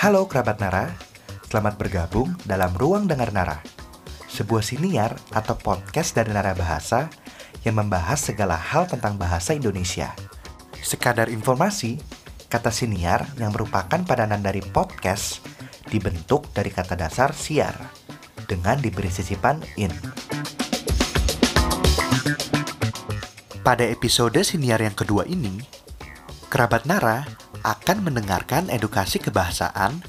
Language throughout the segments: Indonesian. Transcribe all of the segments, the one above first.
Halo kerabat Nara, selamat bergabung dalam Ruang Dengar Nara, sebuah siniar atau podcast dari Nara Bahasa yang membahas segala hal tentang bahasa Indonesia. Sekadar informasi, kata siniar yang merupakan padanan dari podcast dibentuk dari kata dasar siar dengan diberi sisipan in. Pada episode siniar yang kedua ini, kerabat Nara akan mendengarkan edukasi kebahasaan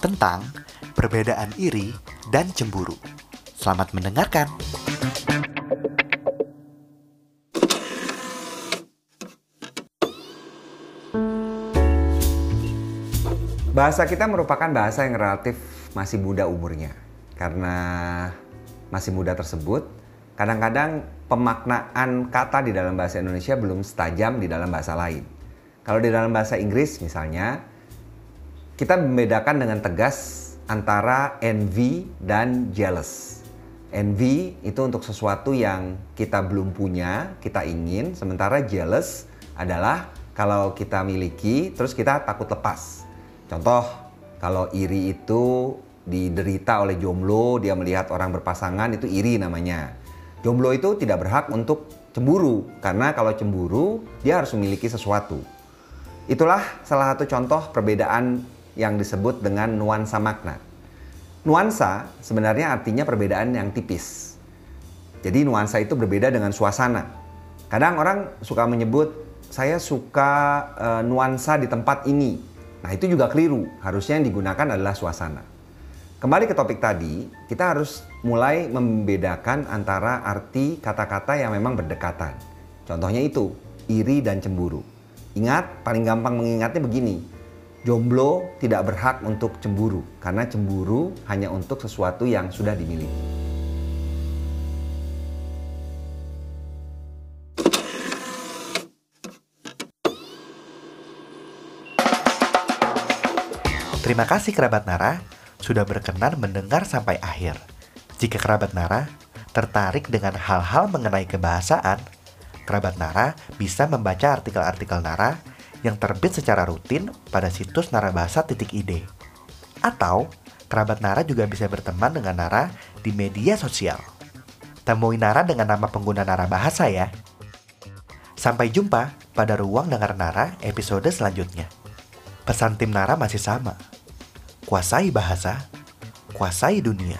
tentang perbedaan iri dan cemburu. Selamat mendengarkan. Bahasa kita merupakan bahasa yang relatif masih muda umurnya. Karena masih muda tersebut, kadang-kadang pemaknaan kata di dalam bahasa Indonesia belum setajam di dalam bahasa lain. Kalau di dalam bahasa Inggris misalnya, kita membedakan dengan tegas antara envy dan jealous. Envy itu untuk sesuatu yang kita belum punya, kita ingin, sementara jealous adalah kalau kita miliki terus kita takut lepas. Contoh, kalau iri itu diderita oleh jomblo, dia melihat orang berpasangan itu iri namanya. Jomblo itu tidak berhak untuk cemburu karena kalau cemburu dia harus memiliki sesuatu. Itulah salah satu contoh perbedaan yang disebut dengan nuansa makna. Nuansa sebenarnya artinya perbedaan yang tipis. Jadi nuansa itu berbeda dengan suasana. Kadang orang suka menyebut saya suka e, nuansa di tempat ini. Nah, itu juga keliru. Harusnya yang digunakan adalah suasana. Kembali ke topik tadi, kita harus mulai membedakan antara arti kata-kata yang memang berdekatan. Contohnya itu, iri dan cemburu. Ingat, paling gampang mengingatnya begini. Jomblo tidak berhak untuk cemburu karena cemburu hanya untuk sesuatu yang sudah dimiliki. Terima kasih kerabat Nara sudah berkenan mendengar sampai akhir. Jika kerabat Nara tertarik dengan hal-hal mengenai kebahasaan, kerabat Nara bisa membaca artikel-artikel Nara yang terbit secara rutin pada situs narabahasa.id. Atau, kerabat Nara juga bisa berteman dengan Nara di media sosial. Temui Nara dengan nama pengguna Nara Bahasa ya. Sampai jumpa pada Ruang Dengar Nara episode selanjutnya. Pesan tim Nara masih sama. Kuasai bahasa, kuasai dunia.